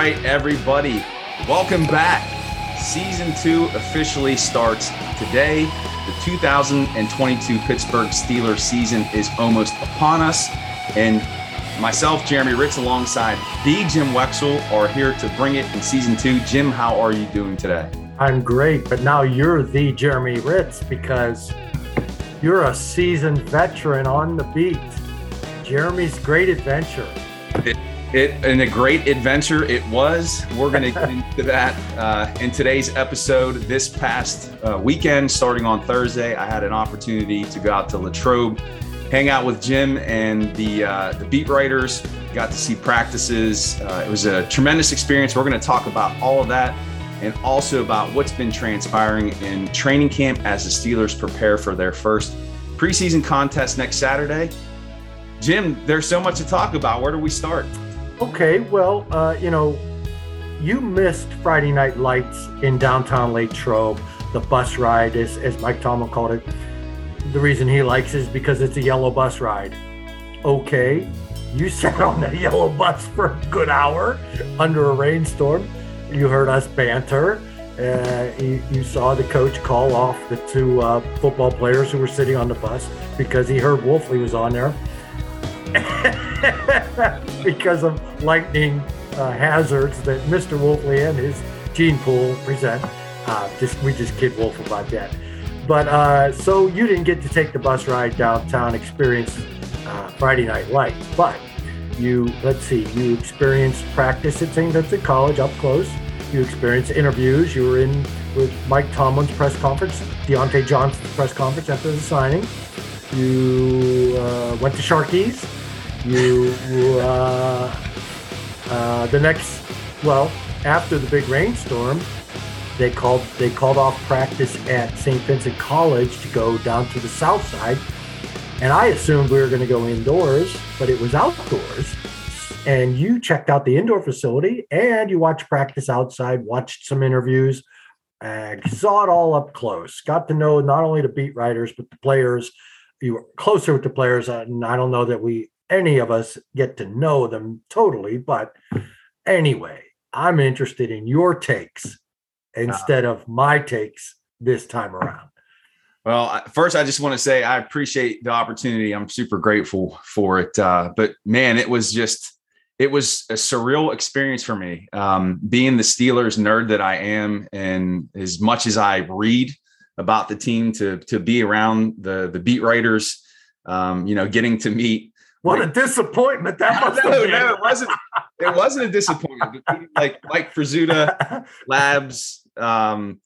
right, everybody. Welcome back. Season two officially starts today. The 2022 Pittsburgh Steelers season is almost upon us. And myself, Jeremy Hritz, alongside the Jim Wexell, are here to bring it in season two. Jim, how are you doing today? I'm great, but now you're the Jeremy Hritz because you're a seasoned veteran on the beat. Jeremy's great adventure. It, and a great adventure it was. We're going to get into that uh, in today's episode. This past uh, weekend, starting on Thursday, I had an opportunity to go out to Latrobe, hang out with Jim and the uh, the beat writers. Got to see practices. Uh, it was a tremendous experience. We're going to talk about all of that and also about what's been transpiring in training camp as the Steelers prepare for their first preseason contest next Saturday. Jim, there's so much to talk about. Where do we start? Okay, well, uh, you know, you missed Friday Night Lights in downtown Latrobe, the bus ride, as, as Mike Tomlin called it. The reason he likes is because it's a yellow bus ride. Okay, you sat on that yellow bus for a good hour under a rainstorm. You heard us banter. Uh, you, you, saw the coach call off the two uh, football players who were sitting on the bus because he heard Wolfley was on there. because of lightning uh, hazards that Mr. Wolfley and his gene pool present. Uh, just we just kid Wolf about that. But uh, so you didn't get to take the bus ride downtown, experience uh, Friday Night Lights, but you let's see, you experienced practice at St. Vincent College up close. You experienced interviews. You were in with Mike Tomlin's press conference, Diontae Johnson's press conference after the signing. You uh, went to Sharky's you uh, uh, the next well after the big rainstorm they called they called off practice at st vincent college to go down to the south side. And i assumed we were going to go indoors but it was outdoors. And you checked out the indoor facility and you watched practice outside watched some interviews saw it all up close. Got to know not only the beat writers but the players. You were closer with the players. And i don't know that we any of us get to know them totally. But anyway, I'm interested in your takes instead of my takes this time around. Well, first, I just want to say I appreciate the opportunity. I'm super grateful for it. Uh, but man, it was just, it was a surreal experience for me. Um, being the Steelers nerd that I am, and as much as I read about the team, to to be around the the beat writers, um, you know, getting to meet what a disappointment that must no. No, it wasn't. It wasn't a disappointment. like Mike Prisuta, Labs, um,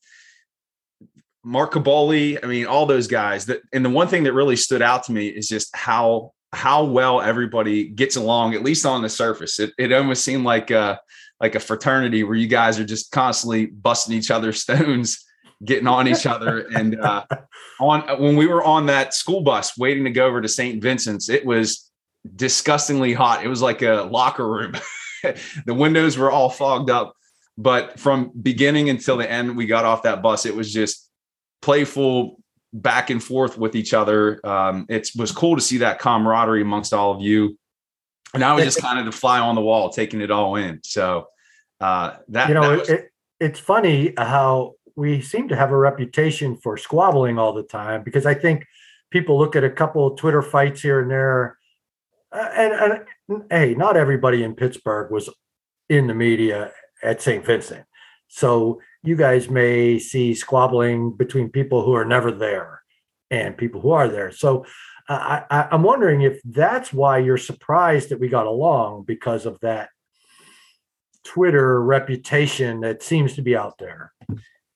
Mark Kaboly. I mean, all those guys. That and the one thing that really stood out to me is just how how well everybody gets along, at least on the surface. It it almost seemed like a like a fraternity where you guys are just constantly busting each other's stones getting on each other. And uh, on when we were on that school bus waiting to go over to St. Vincent's, it was disgustingly hot. It was like a locker room. the windows were all fogged up. But from beginning until the end, we got off that bus. It was just playful back and forth with each other. Um, it was cool to see that camaraderie amongst all of you. And I was just kind of the fly on the wall, taking it all in. So uh, that you know, that was- it, it's funny how we seem to have a reputation for squabbling all the time because I think people look at a couple of Twitter fights here and there and, and hey, not everybody in Pittsburgh was in the media at St. Vincent. So you guys may see squabbling between people who are never there and people who are there. So uh, I, I'm wondering if that's why you're surprised that we got along because of that Twitter reputation that seems to be out there.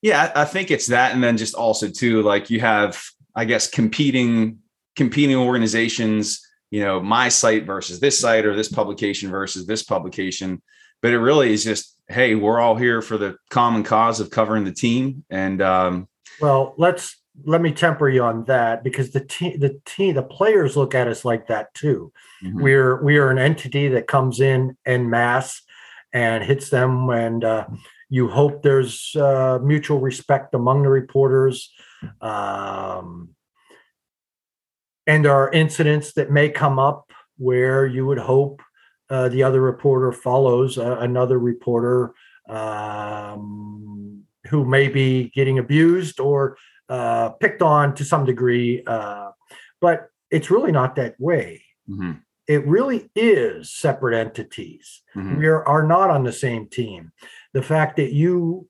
Yeah, I think it's that, and then just also too, like you have, I guess, competing competing organizations you know my site versus this site or this publication versus this publication. But it really is just hey we're all here for the common cause of covering the team. And um, well let's let me temper you on that because the team the team the players look at us like that too. Mm-hmm. we're we are an entity that comes in en masse and hits them and uh, you hope there's uh, mutual respect among the reporters. Um, and there are incidents that may come up where you would hope uh, the other reporter follows uh, another reporter um, who may be getting abused or uh, picked on to some degree. Uh, but it's really not that way. Mm-hmm. It really is separate entities. Mm-hmm. We are, are not on the same team. The fact that you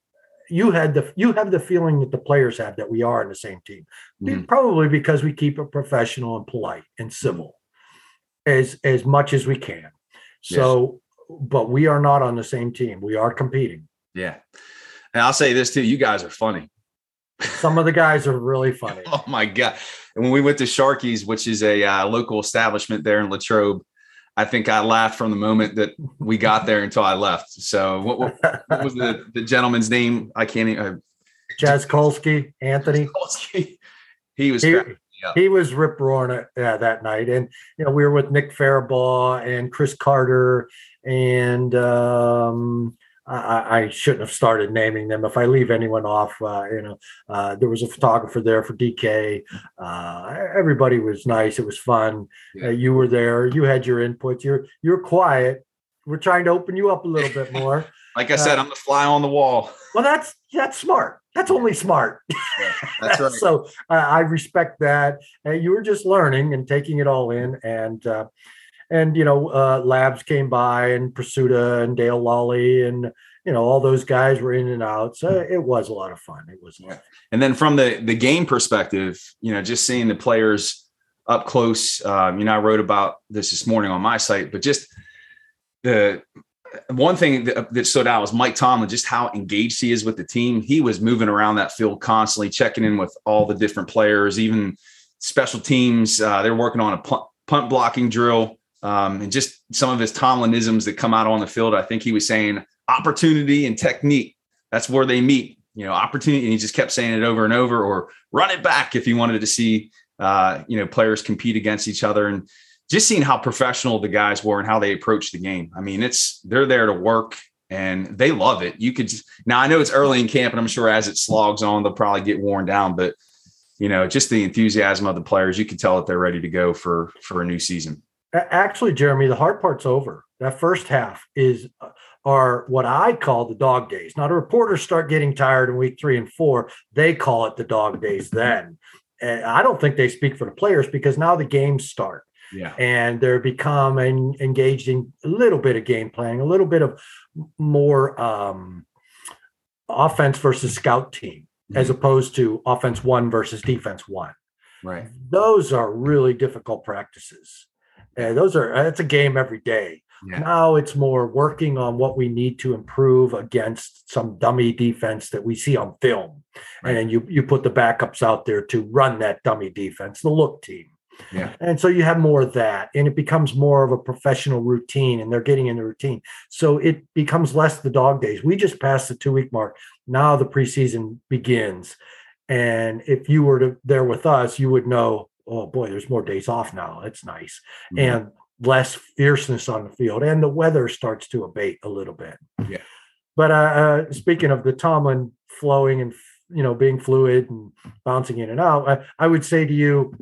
you had the you have the feeling that the players have that we are in the same team, mm-hmm. probably because we keep it professional and polite and civil as as much as we can. So, yes. but we are not on the same team. We are competing. Yeah, and I'll say this too: you guys are funny. Some of the guys are really funny. oh my god! And when we went to Sharky's, which is a uh, local establishment there in Latrobe, I think I laughed from the moment that we got there until I left. So, what, what, what was the, the gentleman's name? I can't even. Uh, Jazz Kolsky, Anthony. Kolsky. He was. He, he was rip roaring yeah, that night, and you know we were with Nick Farabaugh and Chris Carter and um, I, I, shouldn't have started naming them. If I leave anyone off, uh, you know, uh, there was a photographer there for DK. Uh, everybody was nice. It was fun. Yeah. Uh, you were there. You had your input. You're you're quiet. We're trying to open you up a little bit more. like I said, uh, I'm the fly on the wall. Well, that's that's smart. That's only smart. Yeah, that's right. so I respect that. you were just learning and taking it all in, and uh, and you know uh, labs came by and Prisuta and Dale Lolley and you know all those guys were in and out. So it was a lot of fun. It was yeah. and then from the the game perspective you know just seeing the players up close um, you know i wrote about this this morning on my site but just the one thing that, that stood out was mike tomlin just how engaged he is with the team. He was moving around that field constantly checking in with all the different players even special teams uh, they're working on a punt, punt blocking drill um, and just some of his Tomlinisms that come out on the field. I think he was saying opportunity and technique. That's where they meet. You know, opportunity, and he just kept saying it over and over. Or run it back if he wanted to see, uh, you know, players compete against each other, and just seeing how professional the guys were and how they approach the game. I mean, it's they're there to work and they love it. You could just, now I know it's early in camp, and I'm sure as it slogs on, they'll probably get worn down, but you know, just the enthusiasm of the players, you can tell that they're ready to go for for a new season. Actually, Jeremy, the hard part's over. That first half is uh, are what I call the dog days. Now, the reporters start getting tired in week three and four. They call it the dog days then. And I don't think they speak for the players because now the games start. Yeah. And they're becoming engaged in a little bit of game planning, a little bit of more um, offense versus scout team, mm-hmm. as opposed to offense one versus defense one. Right. Those are really difficult practices. And those are uh, it's a game every day. Yeah. Now it's more working on what we need to improve against some dummy defense that we see on film. Right. And then you you put the backups out there to run that dummy defense, the look team. Yeah. And so you have more of that, and it becomes more of a professional routine, and they're getting in the routine. So it becomes less the dog days. We just passed the two week mark. Now the preseason begins. And if you were to, there with us, you would know oh boy, there's more days off now. That's nice. Mm-hmm. And less fierceness on the field. And the weather starts to abate a little bit. Yeah. But uh, uh, speaking of the Tomlin flowing and, you know, being fluid and bouncing in and out, I, I would say to you,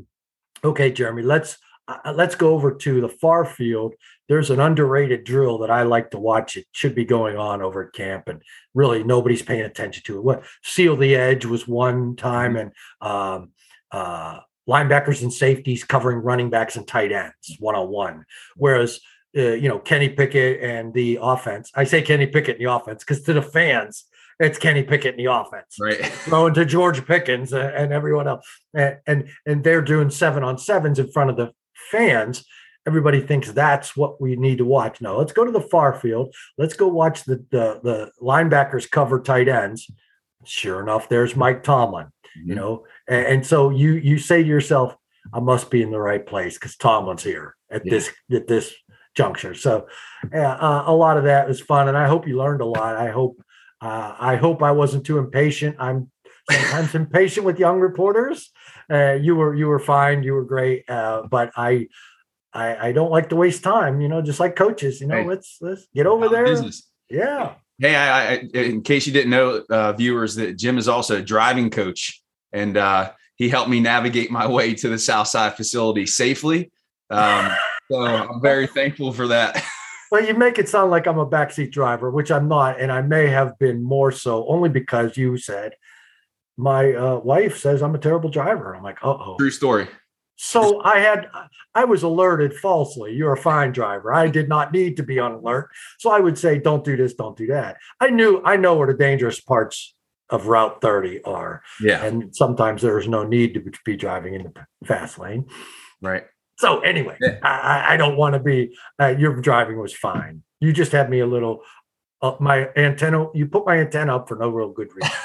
okay, Jeremy, let's uh, let's go over to the far field. There's an underrated drill that I like to watch. It should be going on over at camp, and really nobody's paying attention to it. What seal the edge was one time, mm-hmm. and um, uh, linebackers and safeties covering running backs and tight ends one on one. Whereas, uh, you know, Kenny Pickett and the offense, I say Kenny Pickett in the offense because to the fans, it's Kenny Pickett in the offense, right? Throwing to George Pickens and everyone else, and, and and they're doing seven on sevens in front of the fans. Everybody thinks that's what we need to watch. No, let's go to the far field. Let's go watch the the, the linebackers cover tight ends. Sure enough, there's Mike Tomlin. You know? And, and, so you you say to yourself i must be in the right place because tomlin's here at yeah. this at this juncture. So uh, a lot of that was fun and i hope you learned a lot. I hope uh, i hope i wasn't too impatient. I'm sometimes impatient with young reporters. Uh, you were you were fine you were great uh, but I, I i don't like to waste time you know just like coaches you know hey, let's let's get over there. Business. yeah. Hey, I, I, in case you didn't know, uh, viewers, that Jim is also a driving coach and uh, he helped me navigate my way to the Southside facility safely. Um, so I'm very thankful for that. Well, you make it sound like I'm a backseat driver, which I'm not, and I may have been more so only because you said my uh, wife says I'm a terrible driver. I'm like, uh oh. True story. So I had, I was alerted falsely. You're a fine driver. I did not need to be on alert. So I would say, don't do this, don't do that. I knew, I know where the dangerous parts of Route 30 are. Yeah. And sometimes there's no need to be driving in the fast lane. Right. So anyway, yeah. I, I, don't want to be, uh, your driving was fine. You just had me a little, uh, my antenna, you put my antenna up for no real good reason.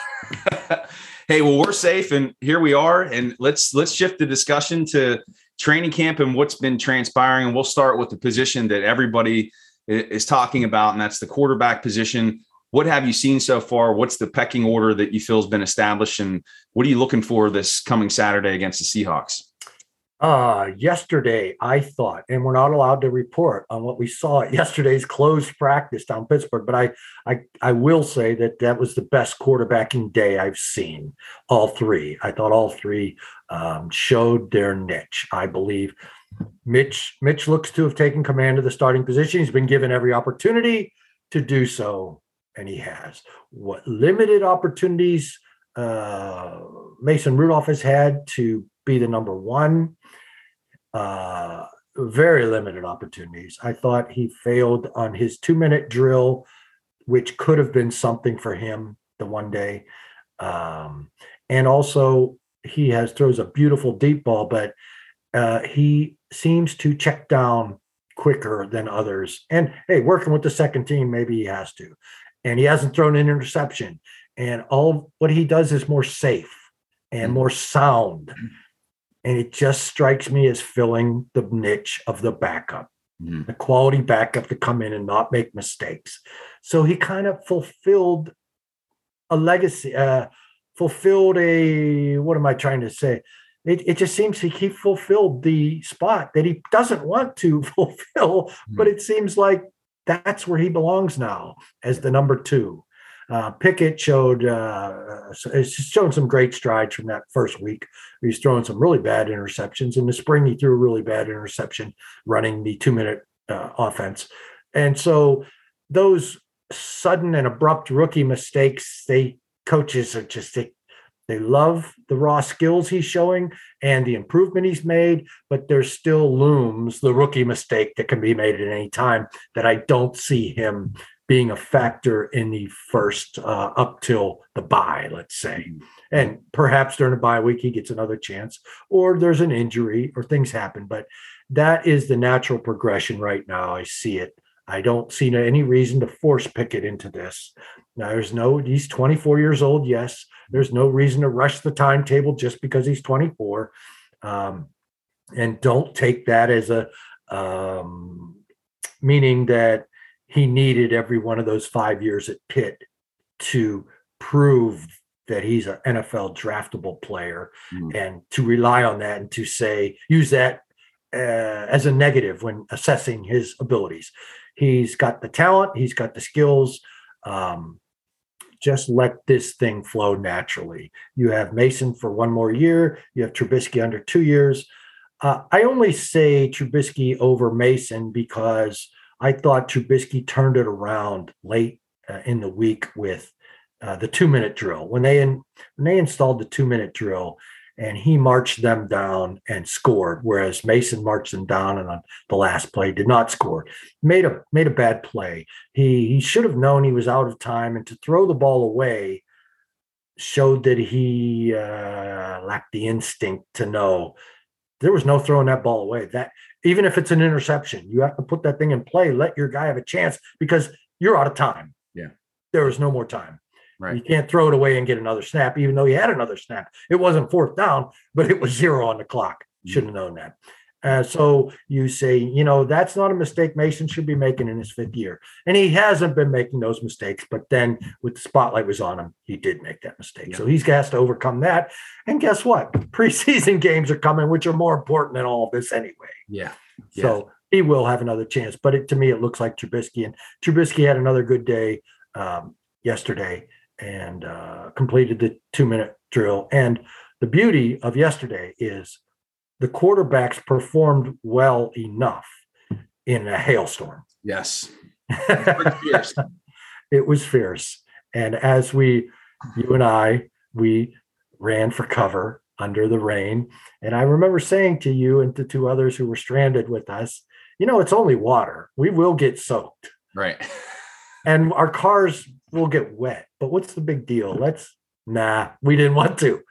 hey, well, we're safe and here we are. And let's let's shift the discussion to training camp and what's been transpiring. And we'll start with the position that everybody is talking about, and that's the quarterback position. What have you seen so far? What's the pecking order that you feel has been established? And what are you looking for this coming Saturday against the Seahawks? Uh, yesterday, I thought, and we're not allowed to report on what we saw at yesterday's closed practice down Pittsburgh, but I, I, I will say that that was the best quarterbacking day I've seen. All three, I thought all three um, showed their niche. I believe Mitch, Mitch looks to have taken command of the starting position. He's been given every opportunity to do so, and he has. What limited opportunities uh, Mason Rudolph has had to be the number one uh, very limited opportunities. I thought he failed on his two minute drill, which could have been something for him the one day. Um, and also, he has throws a beautiful deep ball, but uh, he seems to check down quicker than others. And hey, working with the second team, maybe he has to. And he hasn't thrown an interception. And all what he does is more safe and mm. more sound and it just strikes me as filling the niche of the backup, mm-hmm. the quality backup to come in and not make mistakes. So he kind of fulfilled a legacy, uh, fulfilled a what am I trying to say? It, it just seems he fulfilled the spot that he doesn't want to fulfill, mm-hmm. but it seems like that's where he belongs now as the number two. Uh, Pickett showed uh, it's shown some great strides from that first week. He's throwing some really bad interceptions. In the spring, he threw a really bad interception running the two minute uh, offense, and so those sudden and abrupt rookie mistakes, they coaches are just they, they love the raw skills he's showing and the improvement he's made, but there still looms the rookie mistake that can be made at any time that I don't see him being a factor in the first uh, up till the bye, let's say. Mm-hmm. And perhaps during a bye week, he gets another chance, or there's an injury, or things happen. But that is the natural progression right now. I see it. I don't see any reason to force Pickett into this. Now, there's no, he's 24 years old. Yes. There's no reason to rush the timetable just because he's 24. Um, and don't take that as a, um, meaning that he needed every one of those five years at Pitt to prove that he's an NFL draftable player mm. and to rely on that and to say, use that uh, as a negative when assessing his abilities. He's got the talent, he's got the skills. Um, just let this thing flow naturally. You have Mason for one more year, you have Trubisky under two years. Uh, I only say Trubisky over Mason because I thought Trubisky turned it around late uh, in the week with uh, the two minute drill when they in, when they installed the two minute drill and he marched them down and scored whereas mason marched them down and on the last play did not score made a made a bad play he he should have known he was out of time and to throw the ball away showed that he uh, lacked the instinct to know there was no throwing that ball away that even if it's an interception, you have to put that thing in play, let your guy have a chance because you're out of time. Yeah. There is no more time. Right. You can't throw it away and get another snap, even though you had another snap. It wasn't fourth down, but it was zero on the clock. Mm-hmm. Should have known that. Uh, so you say, you know, that's not a mistake Mason should be making in his fifth year. And he hasn't been making those mistakes. But then with the spotlight was on him, he did make that mistake. Yeah. So he's has got to overcome that. And guess what? Preseason games are coming, which are more important than all of this anyway. Yeah. So he will have another chance. But it, to me, it looks like Trubisky. And Trubisky had another good day um, yesterday and uh, completed the two minute drill. And the beauty of yesterday is – the quarterbacks performed well enough in a hailstorm. Yes. it was fierce. And as we, you and I, we ran for cover under the rain. And I remember saying to you and to two others who were stranded with us, you know, it's only water. We will get soaked. Right. and our cars will get wet. But what's the big deal? Let's, nah, we didn't want to.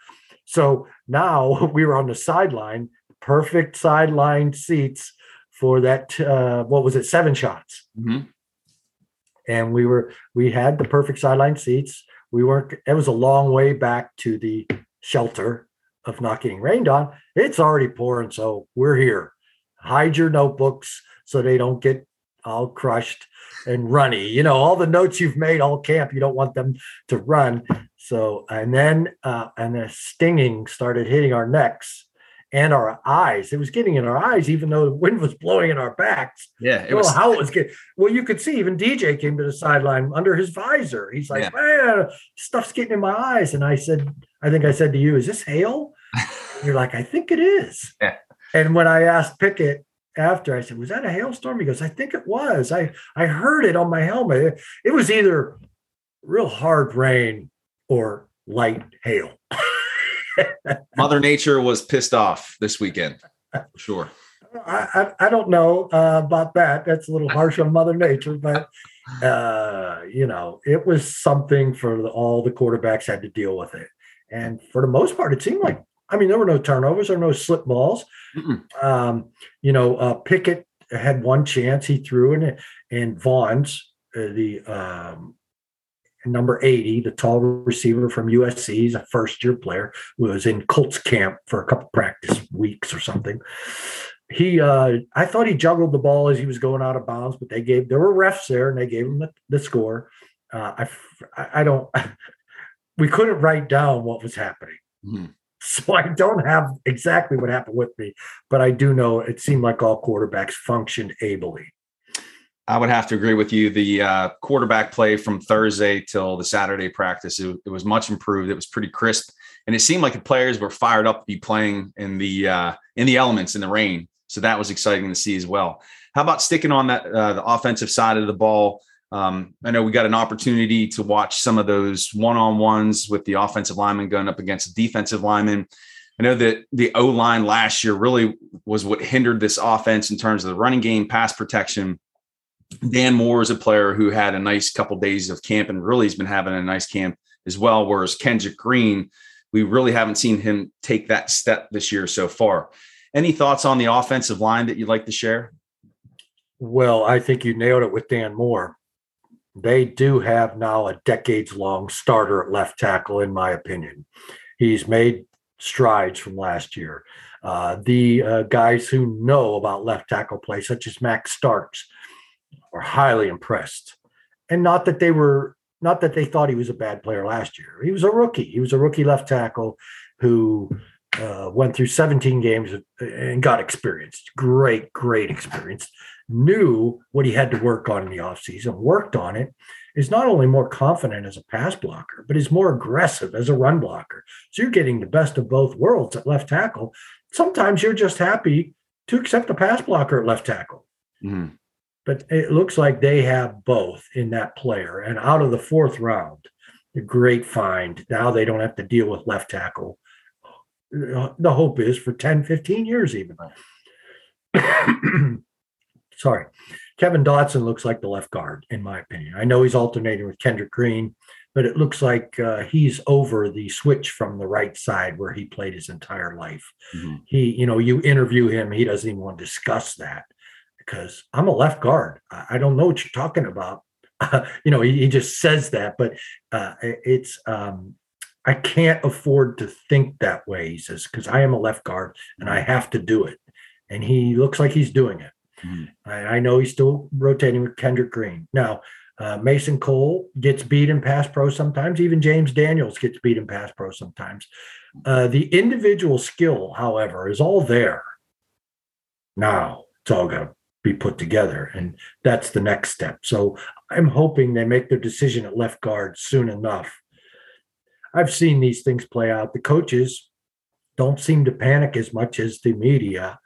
So now we were on the sideline, perfect sideline seats for that. Uh, what was it? Seven shots. Mm-hmm. And we were we had the perfect sideline seats. We weren't. It was a long way back to the shelter of not getting rained on. It's already pouring, so we're here. Hide your notebooks so they don't get all crushed and runny. You know, all the notes you've made all camp, you don't want them to run. So, and then, uh, and the stinging started hitting our necks and our eyes. It was getting in our eyes, even though the wind was blowing in our backs. Yeah, it was how it was getting. Well, you could see even DJ came to the sideline under his visor. He's like, yeah. "Man, stuff's getting in my eyes." And I said, "I think I said to you, is this hail?" you're like, "I think it is." Yeah. And when I asked Pickett after, I said, "Was that a hailstorm?" He goes, "I think it was. I I heard it on my helmet. It, it was either real hard rain or light hail." Mother Nature was pissed off this weekend. Sure. I, I, I don't know uh, about that. That's a little harsh on Mother Nature, but uh, you know, it was something for the, all the quarterbacks had to deal with it. And for the most part, it seemed like I mean there were no turnovers, there were no slip balls. Um, you know, uh, Pickett had one chance he threw in it, and Vaughns uh, the um, number 80, the tall receiver from USC. He's a first year player, was in Colts camp for a couple practice weeks or something. He, uh, I thought he juggled the ball as he was going out of bounds, but they gave, there were refs there and they gave him the, the score. Uh, I, I don't, we couldn't write down what was happening. Mm-hmm. So I don't have exactly what happened with me, but I do know it seemed like all quarterbacks functioned ably. I would have to agree with you. The uh, quarterback play from Thursday till the Saturday practice, it, it, was much improved. It was pretty crisp, and it seemed like the players were fired up to be playing in the uh, in the elements in the rain. So that was exciting to see as well. How about sticking on that uh, the offensive side of the ball? Um, I know we got an opportunity to watch some of those one on ones with the offensive lineman going up against the defensive lineman. I know that the O line last year really was what hindered this offense in terms of the running game, pass protection Dan Moore is a player who had a nice couple days of camp and really has been having a nice camp as well. Whereas Kendrick Green, we really haven't seen him take that step this year so far. Any thoughts on the offensive line that you'd like to share? Well, I think you nailed it with Dan Moore. They do have now a decades long starter at left tackle, in my opinion. He's made strides from last year. Uh, the uh, guys who know about left tackle play, such as Max Starks, are highly impressed. And not that they were not that they thought he was a bad player last year. He was a rookie. He was a rookie left tackle who uh, went through 17 games and got experience. Great, great experience. Knew what he had to work on in the offseason, worked on it, is not only more confident as a pass blocker, but is more aggressive as a run blocker. So you're getting the best of both worlds at left tackle. Sometimes you're just happy to accept a pass blocker at left tackle. Mm but it looks like they have both in that player. And out of the fourth round, a great find. Now they don't have to deal with left tackle. The hope is for 10, 15 years, even. Sorry. Kevin Dotson looks like the left guard, in my opinion. I know he's alternating with Kendrick Green, but it looks like uh, he's over the switch from the right side where he played his entire life. Mm-hmm. He, you know, you interview him, he doesn't even want to discuss that because I'm a left guard. I don't know what you're talking about. Uh, you know, he, he, just says that, but uh, it's um, I can't afford to think that way. He says because I am a left guard and I have to do it, and he looks like he's doing it. Mm-hmm. I, know he's still rotating with Kendrick Green now. Uh, Mason Cole gets beat in pass pro sometimes. Even James Daniels gets beat in pass pro sometimes. Uh, the individual skill, however, is all there. Now it's all got to be put together. And that's the next step. So I'm hoping they make their decision at left guard soon enough. I've seen these things play out. The coaches don't seem to panic as much as the media.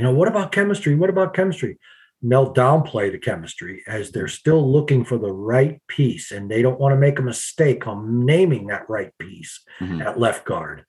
You know, what about chemistry? What about chemistry? they'll downplay the chemistry as they're still looking for the right piece and they don't want to make a mistake on naming that right piece mm-hmm. at left guard.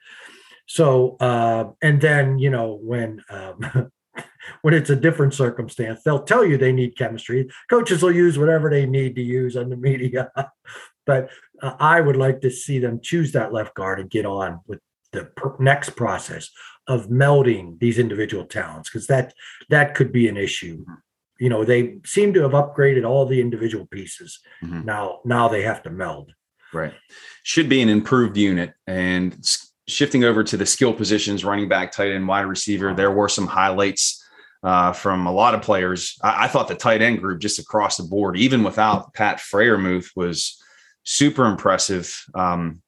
So, uh, and then, you know, when, um, when it's a different circumstance, they'll tell you they need chemistry. Coaches will use whatever they need to use on the media. but uh, I would like to see them choose that left guard and get on with the per- next process of melding these individual talents because that that could be an issue. Mm-hmm. you know they seem to have upgraded all the individual pieces. Mm-hmm. now now they have to meld. Right. Should be an improved unit and shifting over to the skill positions running back tight end wide receiver there were some highlights uh, from a lot of players. I, I, thought the tight end group just across the board even without pat freiermuth was super impressive. Um,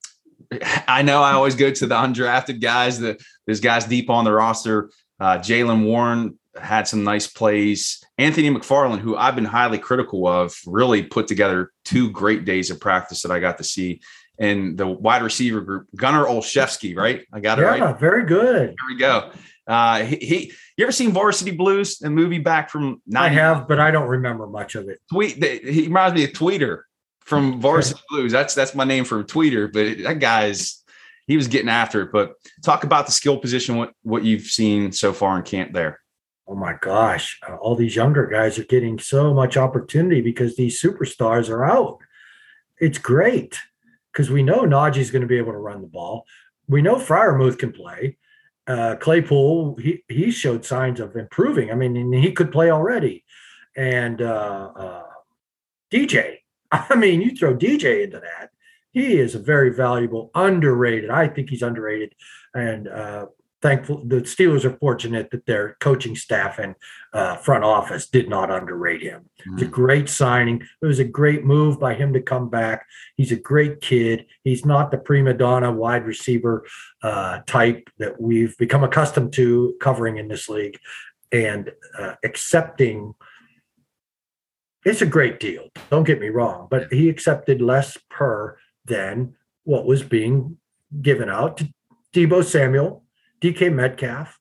I know I always go to the undrafted guys. That there's guys deep on the roster. Uh, Jaylen Warren had some nice plays. Anthony McFarland, who I've been highly critical of, really put together two great days of practice that I got to see. And the wide receiver group, Gunner Olszewski, right? I got it yeah, right. Yeah, very good. Here we go. Uh, he, he, you ever seen Varsity Blues, a movie back from? 90- I have, but I don't remember much of it. Tweet. He reminds me of Tweeter from Varsity Blues. That's that's my name for Tweeter, but that guy's he was getting after it. But talk about the skill position, what what you've seen so far in camp there. Oh my gosh, uh, all these younger guys are getting so much opportunity because these superstars are out. It's great because we know Najee's going to be able to run the ball. We know Freiermuth can play. Uh, Claypool, he he showed signs of improving. I mean, he could play already, and uh, uh, DJ I mean, you throw DJ into that, he is a very valuable, underrated. I think he's underrated, and uh, thankful the Steelers are fortunate that their coaching staff and uh, front office did not underrate him. Mm-hmm. It's a great signing. It was a great move by him to come back. He's a great kid. He's not the prima donna wide receiver uh, type that we've become accustomed to covering in this league, and uh, accepting it's a great deal. Don't get me wrong, but he accepted less per than what was being given out to Deebo Samuel, DK Metcalf.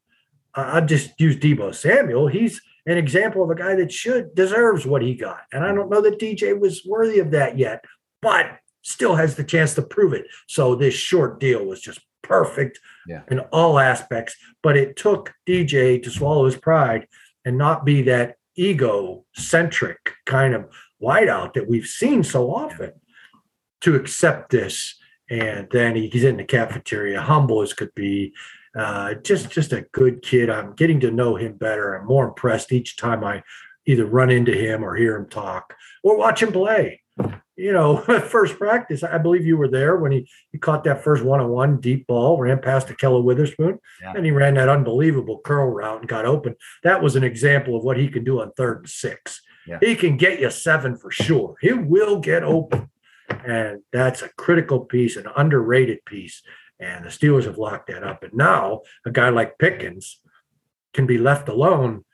Uh, I just use Deebo Samuel. He's an example of a guy that should deserves what he got, and I don't know that DJ was worthy of that yet, but still has the chance to prove it. So this short deal was just perfect yeah. in all aspects, but it took DJ to swallow his pride and not be that ego-centric kind of wideout that we've seen so often to accept this. And then he's in the cafeteria, humble as could be. Uh, just just a good kid. I'm getting to know him better. I'm more impressed each time I either run into him or hear him talk or watch him play you know, first practice, I believe you were there when he, he caught that first one on one deep ball, ran past Ahkello Witherspoon, yeah. and he ran that unbelievable curl route and got open. That was an example of what he can do on third and six. Yeah. He can get you seven for sure. He will get open. And that's a critical piece, an underrated piece. And the Steelers have locked that up. And now a guy like Pickens can be left alone,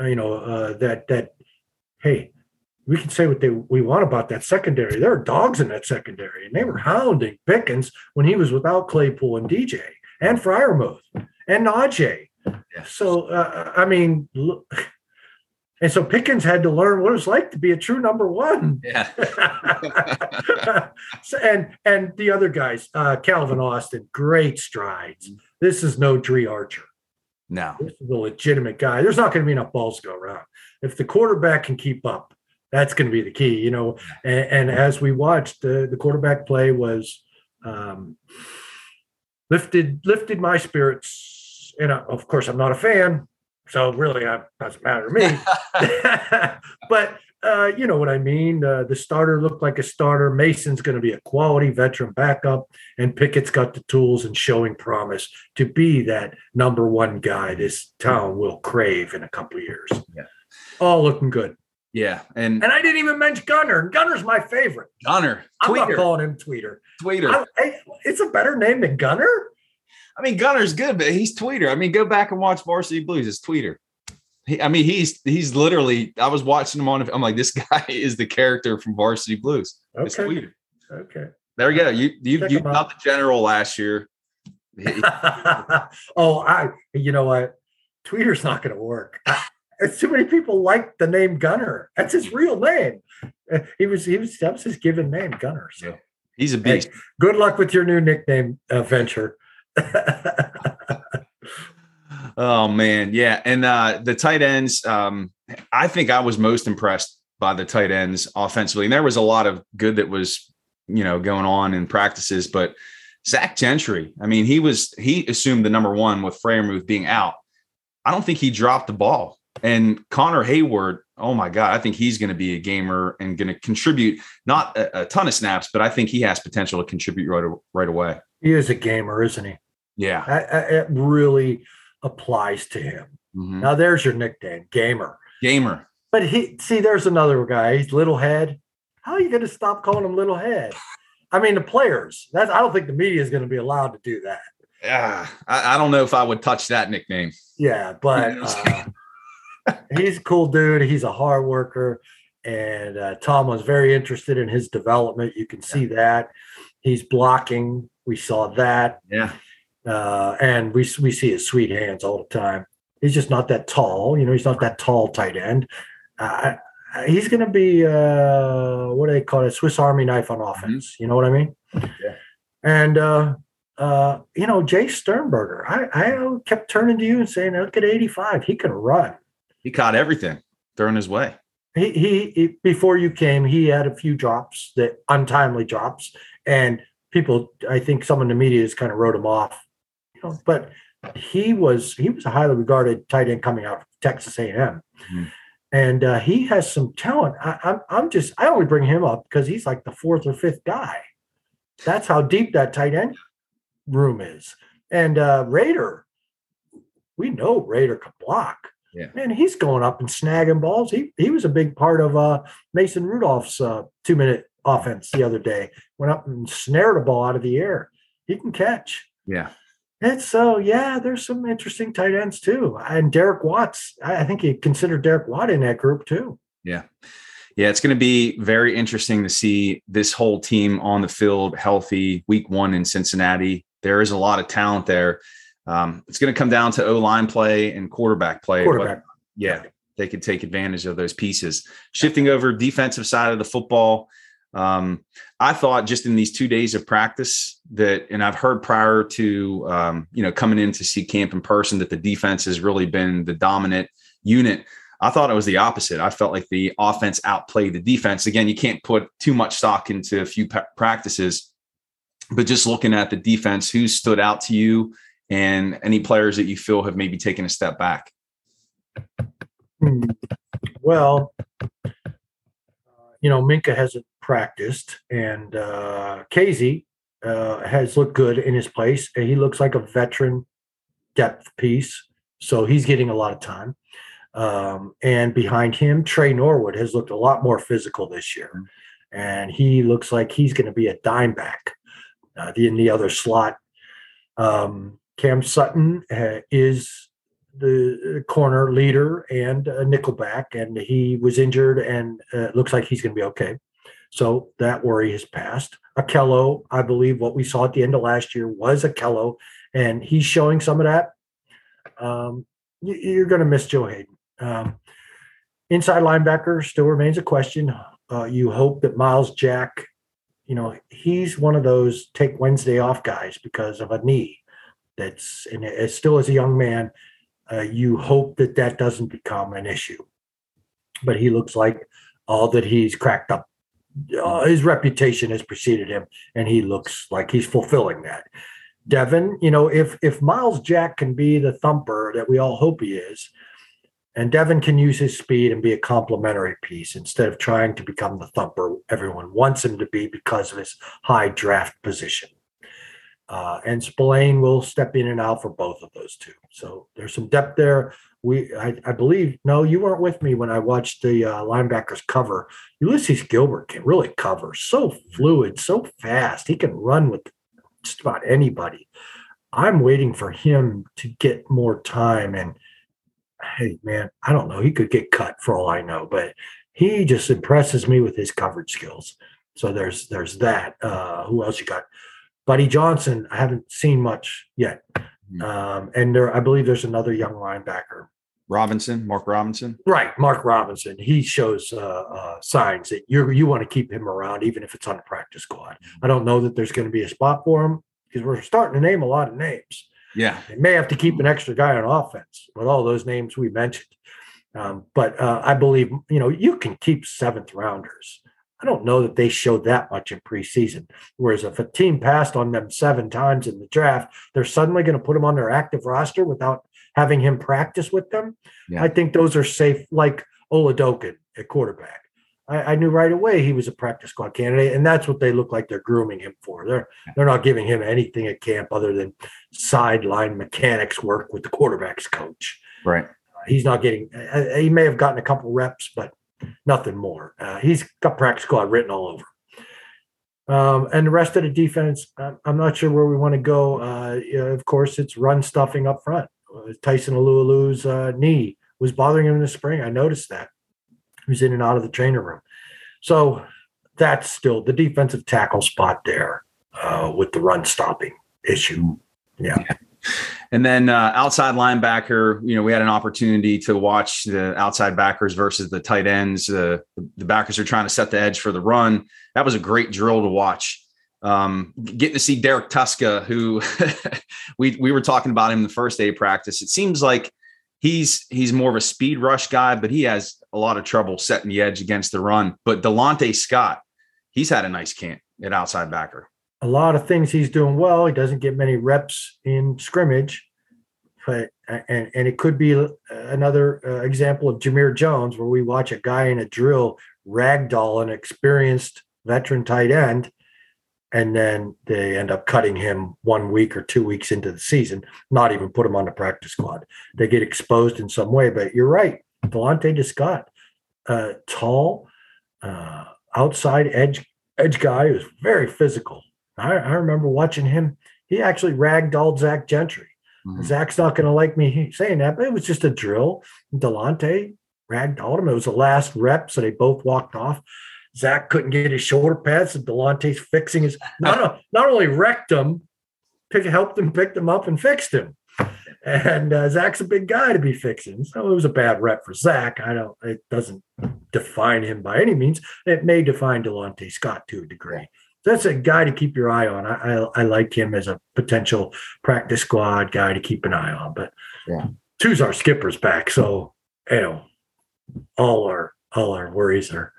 uh, you know, uh, that, that, hey, we can say what they we want about that secondary. There are dogs in that secondary, and they were hounding Pickens when he was without Claypool and DJ and Freiermuth and Najee. Yeah. So uh, I mean, look, and so Pickens had to learn what it's like to be a true number one. Yeah. and and the other guys, uh, Calvin Austin, great strides. This is no Dri Archer. No, this is a legitimate guy. There's not going to be enough balls to go around. If the quarterback can keep up, that's going to be the key, you know. And, and as we watched, the the quarterback play was um, lifted lifted my spirits. And I, of course, I'm not a fan, so really, it doesn't matter to me. but uh, you know what I mean. Uh, the starter looked like a starter. Mason's going to be a quality veteran backup, and Pickett's got the tools and showing promise to be that number one guy this town will crave in a couple years. Yeah. All looking good. Yeah, and and I didn't even mention Gunner. Gunner's my favorite. Gunner, I'm not calling him Tweeter. Tweeter. I, I, it's a better name than Gunner. I mean, Gunner's good, but he's Tweeter. I mean, go back and watch Varsity Blues. It's Tweeter. He, I mean, he's he's literally. I was watching him on. I'm like, this guy is the character from Varsity Blues. Okay. It's Tweeter. Okay. There we go. You you you got the general last year. oh, I. You know what? Tweeter's not going to work. I, It's too many people like the name Gunner. That's his real name. Uh, He was he was that was his given name, Gunner. So Yeah. He's a Hey, beast. good luck with your new nickname uh, venture. Oh man, yeah. And uh the tight ends, um, I think I was most impressed by the tight ends offensively. And there was a lot of good that was, you know, going on in practices, but Zach Gentry, I mean, he was he assumed the number one with Freiermuth being out. I don't think he dropped the ball. And Connor Heyward, oh my God, I think he's going to be a gamer and going to contribute not a, a ton of snaps, but I think he has potential to contribute right, right away. he is a gamer, isn't he? Yeah. I, I, it really applies to him. Mhm. Now there's your nickname, gamer. Gamer. But he see, there's another guy. He's little head. How are you going to stop calling him little head? I mean, the players. That's I don't think the media is going to be allowed to do that. Yeah. I, I don't know if I would touch that nickname. Yeah, but uh, he's a cool dude. He's a hard worker, and uh, Tom was very interested in his development. You can see that he's blocking. We saw that, Yeah. uh, and we we see his sweet hands all the time. He's just not that tall. You know, he's not that tall tight end. Uh, he's going to be uh, what do they call it? Swiss Army knife on offense. You know what I mean? Yeah. And uh, uh, you know, Jace Sternberger. I, I kept turning to you and saying, "Look at 85. He can run." He caught everything thrown his way. He, he, he before you came, he had a few drops that untimely drops, and people, I think, some in the media has kind of wrote him off. You know, but he was he was a highly regarded tight end coming out of Texas A&M, Mhm. and uh, he has some talent. I, I'm I'm just I only bring him up because he's like the fourth or fifth guy. That's how deep that tight end room is. And uh, Rader, we know Rader can block. Yeah. Man, he's going up and snagging balls. He he was a big part of uh, Mason Rudolph's uh, two minute offense the other day. Went up and snared a ball out of the air. He can catch. Yeah. And so, yeah, there's some interesting tight ends too. And Derek Watts, I I think he considered Derek Watt in that group too. Yeah. Yeah. It's going to be very interesting to see this whole team on the field healthy week one in Cincinnati. There is a lot of talent there. Um, it's going to come down to O line play and quarterback play. Quarterback. yeah, they could take advantage of those pieces. Shifting over defensive side of the football, um, I thought just in these two days of practice that, and I've heard prior to um, you know coming in to see camp in person that the defense has really been the dominant unit. I thought it was the opposite. I felt like the offense outplayed the defense. Again, you can't put too much stock into a few practices, but just looking at the defense, who stood out to you, and any players that you feel have maybe taken a step back. Hmm. Well, uh, you know, Minkah hasn't practiced, and uh, Casey uh, has looked good in his place. And he looks like a veteran depth piece, so he's getting a lot of time. Um, and behind him, Tre Norwood has looked a lot more physical this year, and he looks like he's going to be a dime back. Uh, in the other slot, um, Cam Sutton uh, is the corner leader and a nickelback, and he was injured, and uh, looks like he's going to be okay. So that worry has passed. Ahkello, I believe what we saw at the end of last year was Ahkello, and he's showing some of that. Um, you, you're going to miss Joe Haden. Um, inside linebacker still remains a question. Uh, you hope that Myles Jack, you know, he's one of those take Wednesday off guys because of a knee. That's and as still as a young man, uh, you hope that that doesn't become an issue. But he looks like all that he's cracked up. Uh, his reputation has preceded him, and he looks like he's fulfilling that. Devin, you know, if if Myles Jack can be the thumper that we all hope he is, and Devin can use his speed and be a complementary piece instead of trying to become the thumper everyone wants him to be because of his high draft position. Uh, and Spillane will step in and out for both of those two. So there's some depth there. We, I, I believe, no, you weren't with me when I watched the uh, linebackers cover. Ulysses Gilbert can really cover, so fluid, so fast. He can run with just about anybody. I'm waiting for him to get more time. And hey, man, I don't know. He could get cut for all I know, but he just impresses me with his coverage skills. So there's there's that. Uh, who else you got? Buddy Johnson, I haven't seen much yet. Mhm. Um, and there, I believe there's another young linebacker. Robinson, Mark Robinson. Right, Mark Robinson. He shows uh, uh, signs that you you want to keep him around, even if it's on the practice squad. I don't know that there's going to be a spot for him because we're starting to name a lot of names. Yeah, they may have to keep an extra guy on offense with all those names we mentioned. Um, but uh, I believe you know you can keep seventh rounders. I don't know that they showed that much in preseason. Whereas if a team passed on them seven times in the draft, they're suddenly going to put him on their active roster without having him practice with them. Yeah. I think those are safe, like Oladokun at quarterback. I, I, knew right away he was a practice squad candidate, and that's what they look like they're grooming him for. They're they're not giving him anything at camp other than sideline mechanics work with the quarterbacks coach. Right. Uh, he's not getting. Uh, he may have gotten a couple reps, but nothing more. Uh, he's got practice squad written all over. Um, and the rest of the defense, I'm not sure where we want to go. Uh, of course, it's run stuffing up front. Uh, Tyson Alualu's uh, knee was bothering him in the spring. I noticed that. He was in and out of the trainer room. So that's still the defensive tackle spot there uh, with the run stopping issue. Yeah. yeah. And then uh, outside linebacker, you know, we had an opportunity to watch the outside backers versus the tight ends. Uh, the backers are trying to set the edge for the run. That was a great drill to watch um, getting to see Derek Tuszka, who we we were talking about him the first day of practice. It seems like he's he's more of a speed rush guy, but he has a lot of trouble setting the edge against the run. But Delontae Scott, he's had a nice camp at outside backer. A lot of things he's doing well. He doesn't get many reps in scrimmage, but and and it could be another uh, example of Jamir Jones, where we watch a guy in a drill ragdoll an experienced veteran tight end and then they end up cutting him one week or two weeks into the season, not even put him on the practice squad. They get exposed in some way. But you're right, Delontae Scott, uh, tall, uh, outside edge edge guy who's very physical. I, I, remember watching him. He actually ragdolled Zach Gentry. Mm-hmm. Zach's not going to like me saying that, but it was just a drill. Delontae ragdolled him. It was the last rep, so they both walked off. Zach couldn't get his shoulder pads, and Delontae's fixing his not, not only wrecked him, pick, helped him, picked him up, and fixed him. And uh, Zach's a big guy to be fixing, so it was a bad rep for Zach. I don't. It doesn't define him by any means. It may define Delonte Scott to a degree. That's a guy to keep your eye on. I, I, I like him as a potential practice squad guy to keep an eye on. But yeah. our skipper's back, so you know all our all our worries are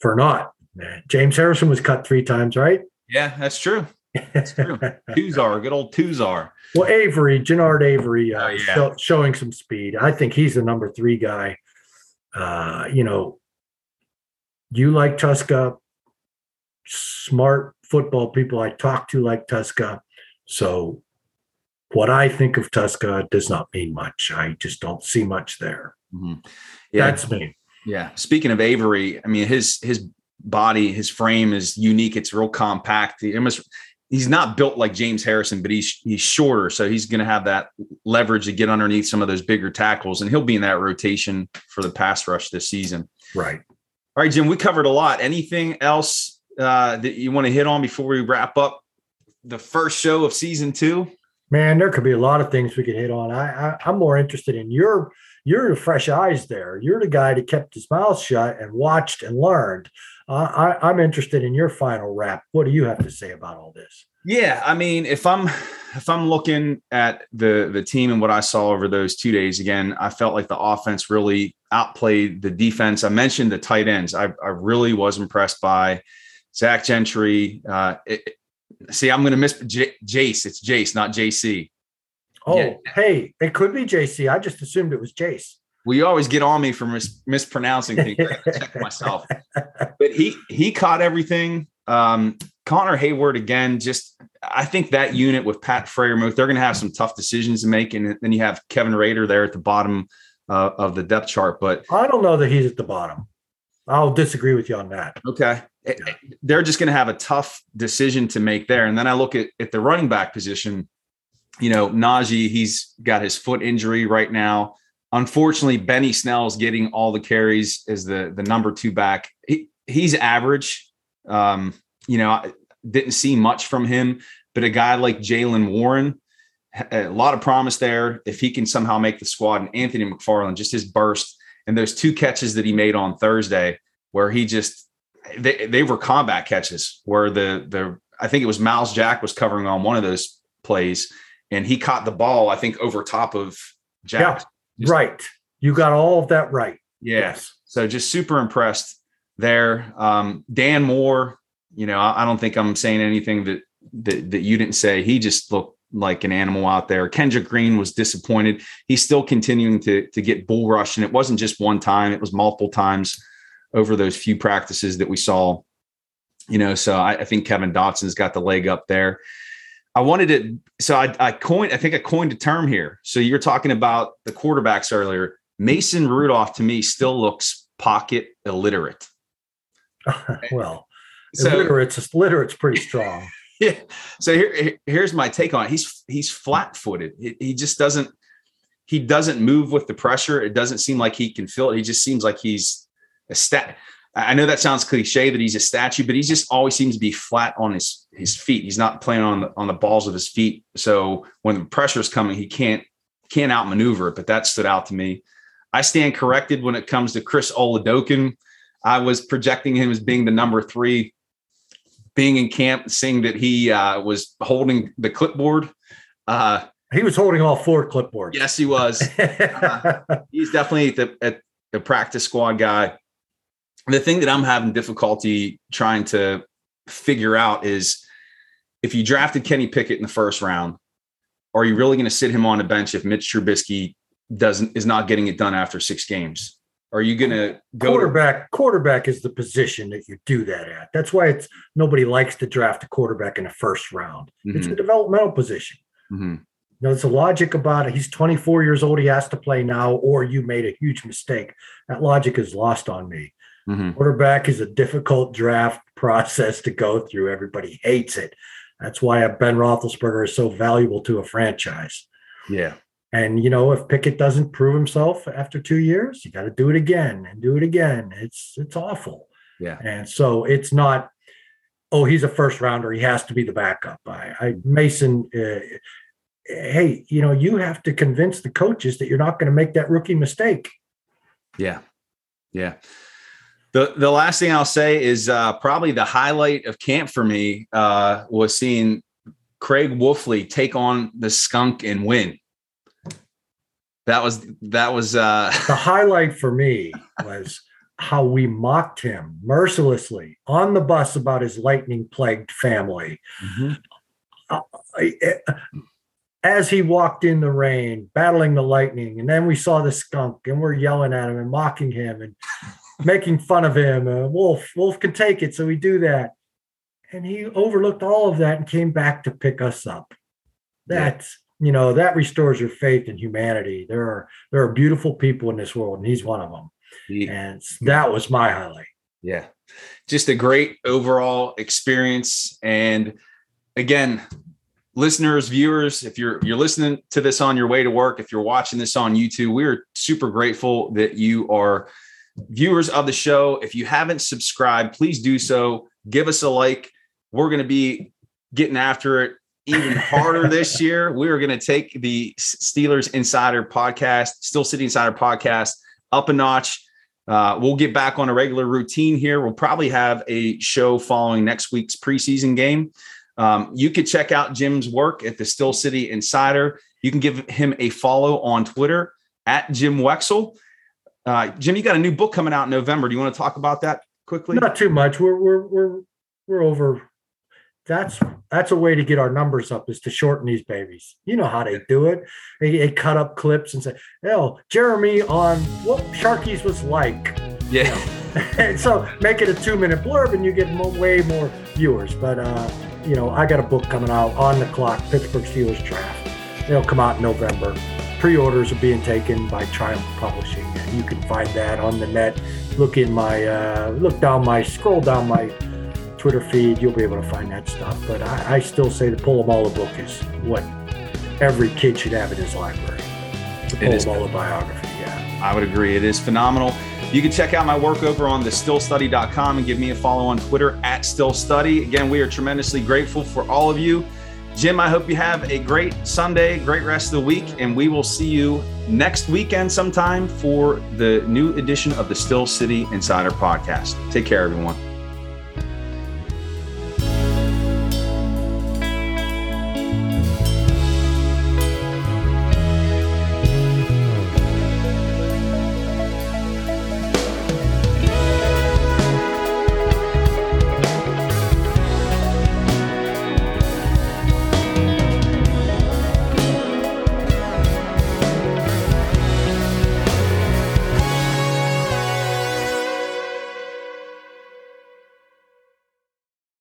for not. James Harrison was cut three times, right? Yeah, that's true. That's true. Tuzar, good old Tuzar. Well, Avery, Genard Avery, uh, oh, yeah. show, showing some speed. I think he's the number three guy. Uh, you know, you like Tuszka, smart football people I talk to like Tuszka. So, what I think of Tuszka does not mean much. I just don't see much there. Mm-hmm. Yeah. That's me. Yeah. Speaking of Avery, I mean his his body, his frame is unique. It's real compact. He almost he's not built like James Harrison, but he's he's shorter, so he's going to have that leverage to get underneath some of those bigger tackles, and he'll be in that rotation for the pass rush this season. Right. All right, Jim. We covered a lot. Anything else uh, that you want to hit on before we wrap up the first show of season two? Man, there could be a lot of things we could hit on. I, I I'm more interested in your you're the fresh eyes there. You're the guy that kept his mouth shut and watched and learned. Uh, I, I'm interested in your final wrap. What do you have to say about all this? Yeah, I mean, if I'm if I'm looking at the the team and what I saw over those two days, again, I felt like the offense really outplayed the defense. I mentioned the tight ends. I, I really was impressed by Zach Gentry. Uh, it, see, I'm going to miss J- Jace. It's Jace, not JC. Oh, yeah. hey, it could be JC. I just assumed it was Jace. Well, you always get on me for mis- mispronouncing things. Check myself. But he he caught everything. Um, Connor Heyward again. Just I think that unit with Pat Freiermuth, they're going to have some tough decisions to make, and then you have Kevin Rader there at the bottom uh, of the depth chart. But I don't know that he's at the bottom. I'll disagree with you on that. Okay. Yeah. They're just going to have a tough decision to make there. And then I look at, at the running back position you know, Najee, he's got his foot injury right now. Unfortunately, Benny Snell's getting all the carries as the the number two back. He, he's average. Um, you know, I didn't see much from him, but a guy like Jaylen Warren a lot of promise there if he can somehow make the squad. And Anthony McFarland, just his burst and those two catches that he made on Thursday, where he just they, they were combat catches where the the I think it was Myles Jack was covering on one of those plays and he caught the ball, I think, over top of Jack. Yeah, right. You got all of that right. Yeah. Yes. So just super impressed there. Um, Dan Moore, you know, I, I, don't think I'm saying anything that, that that you didn't say. He just looked like an animal out there. Kendrick Green was disappointed. He's still continuing to to get bull rush, and it wasn't just one time; it was multiple times over those few practices that we saw. You know, so I, I think Kevin Dotson's got the leg up there. I wanted to, so I, I coined, I think I coined a term here. So you're talking about the quarterbacks earlier. Mason Rudolph to me still looks pocket illiterate. well, so, illiterate's illiterate's pretty strong. Yeah. So here, here's my take on it. He's he's flat footed. He, he just doesn't he doesn't move with the pressure. It doesn't seem like he can feel it. He just seems like he's a stat. I know that sounds cliche that he's a statue, but he just always seems to be flat on his his feet. He's not playing on the on the balls of his feet. So when the pressure is coming, he can't can't outmaneuver it. But that stood out to me. I stand corrected when it comes to Chris Oladokun. I was projecting him as being the number three, being in camp, seeing that he uh, was holding the clipboard. Uh, he was holding all four clipboards. Yes, he was. uh, he's definitely the, at the practice squad guy the thing that I'm having difficulty trying to figure out is if you drafted Kenny Pickett in the first round, are you really going to sit him on a bench if Mitch Trubisky doesn't is not getting it done after six games? Are you going to go quarterback? To- quarterback is the position that you do that at. That's why it's nobody likes to draft a quarterback in the first round. Mm-hmm. It's a developmental position. Mm-hmm. You know, it's a logic about it. He's 24 years old. He has to play now, or you made a huge mistake. That logic is lost on me. Mm-hmm. Quarterback is a difficult draft process to go through. Everybody hates it. That's why a Ben Roethlisberger is so valuable to a franchise. Yeah. And you know, if Pickett doesn't prove himself after two years, you got to do it again and do it again. It's it's awful. Yeah. And so it's not. Oh, he's a first rounder. He has to be the backup. I, I Mason. Uh, hey, you know, you have to convince the coaches that you're not going to make that rookie mistake. Yeah. Yeah. The the last thing I'll say is uh, probably the highlight of camp for me uh, was seeing Craig Wolfley take on the skunk and win. That was that was uh... the highlight for me was how we mocked him mercilessly on the bus about his lightning plagued family. Mm-hmm. Uh, as he walked in the rain, battling the lightning, and then we saw the skunk, and we're yelling at him and mocking him, and making fun of him. Uh, Wolf, Wolf can take it, so we do that. And he overlooked all of that and came back to pick us up. That's. You know that restores your faith in humanity. There are there are beautiful people in this world, and he's one of them. Yeah. And that was my highlight. Yeah, just a great overall experience. And again, listeners, viewers, if you're you're listening to this on your way to work, if you're watching this on YouTube, we're super grateful that you are viewers of the show, if you haven't subscribed, please do so. Give us a like. We're going to be getting after it even harder this year. We are going to take the Steelers Insider podcast, Steel City Insider podcast, up a notch. Uh, we'll get back on a regular routine here. We'll probably have a show following next week's preseason game. Um, you could check out Jim's work at the Steel City Insider. You can give him a follow on Twitter at Jim Wexell. Uh, Jim, you got a new book coming out in November. Do you want to talk about that quickly? Not too much. We're we're we're we're over. That's that's a way to get our numbers up is to shorten these babies. You know how they do it. They, they cut up clips and say, "Oh, Jeremy on what Sharkies was like." Yeah. and so make it a two minute blurb, and you get more, way more viewers. But uh, you know, I got a book coming out on the clock. Pittsburgh Steelers draft. It'll come out in November pre-orders are being taken by Triumph Publishing, and you can find that on the net. Look in my uh, look down my scroll down my Twitter feed. You'll be able to find that stuff. But I, I still say the Polamalu book is what every kid should have in his library. The Polamalu biography. Yeah, I would agree. It is phenomenal. You can check out my work over on thesteelstudy.com and give me a follow on Twitter at steelstudy. Again, we are tremendously grateful for all of you Jim, I hope you have a great Sunday, great rest of the week, and we will see you next weekend sometime for the new edition of the Steel City Insider podcast. Take care, everyone.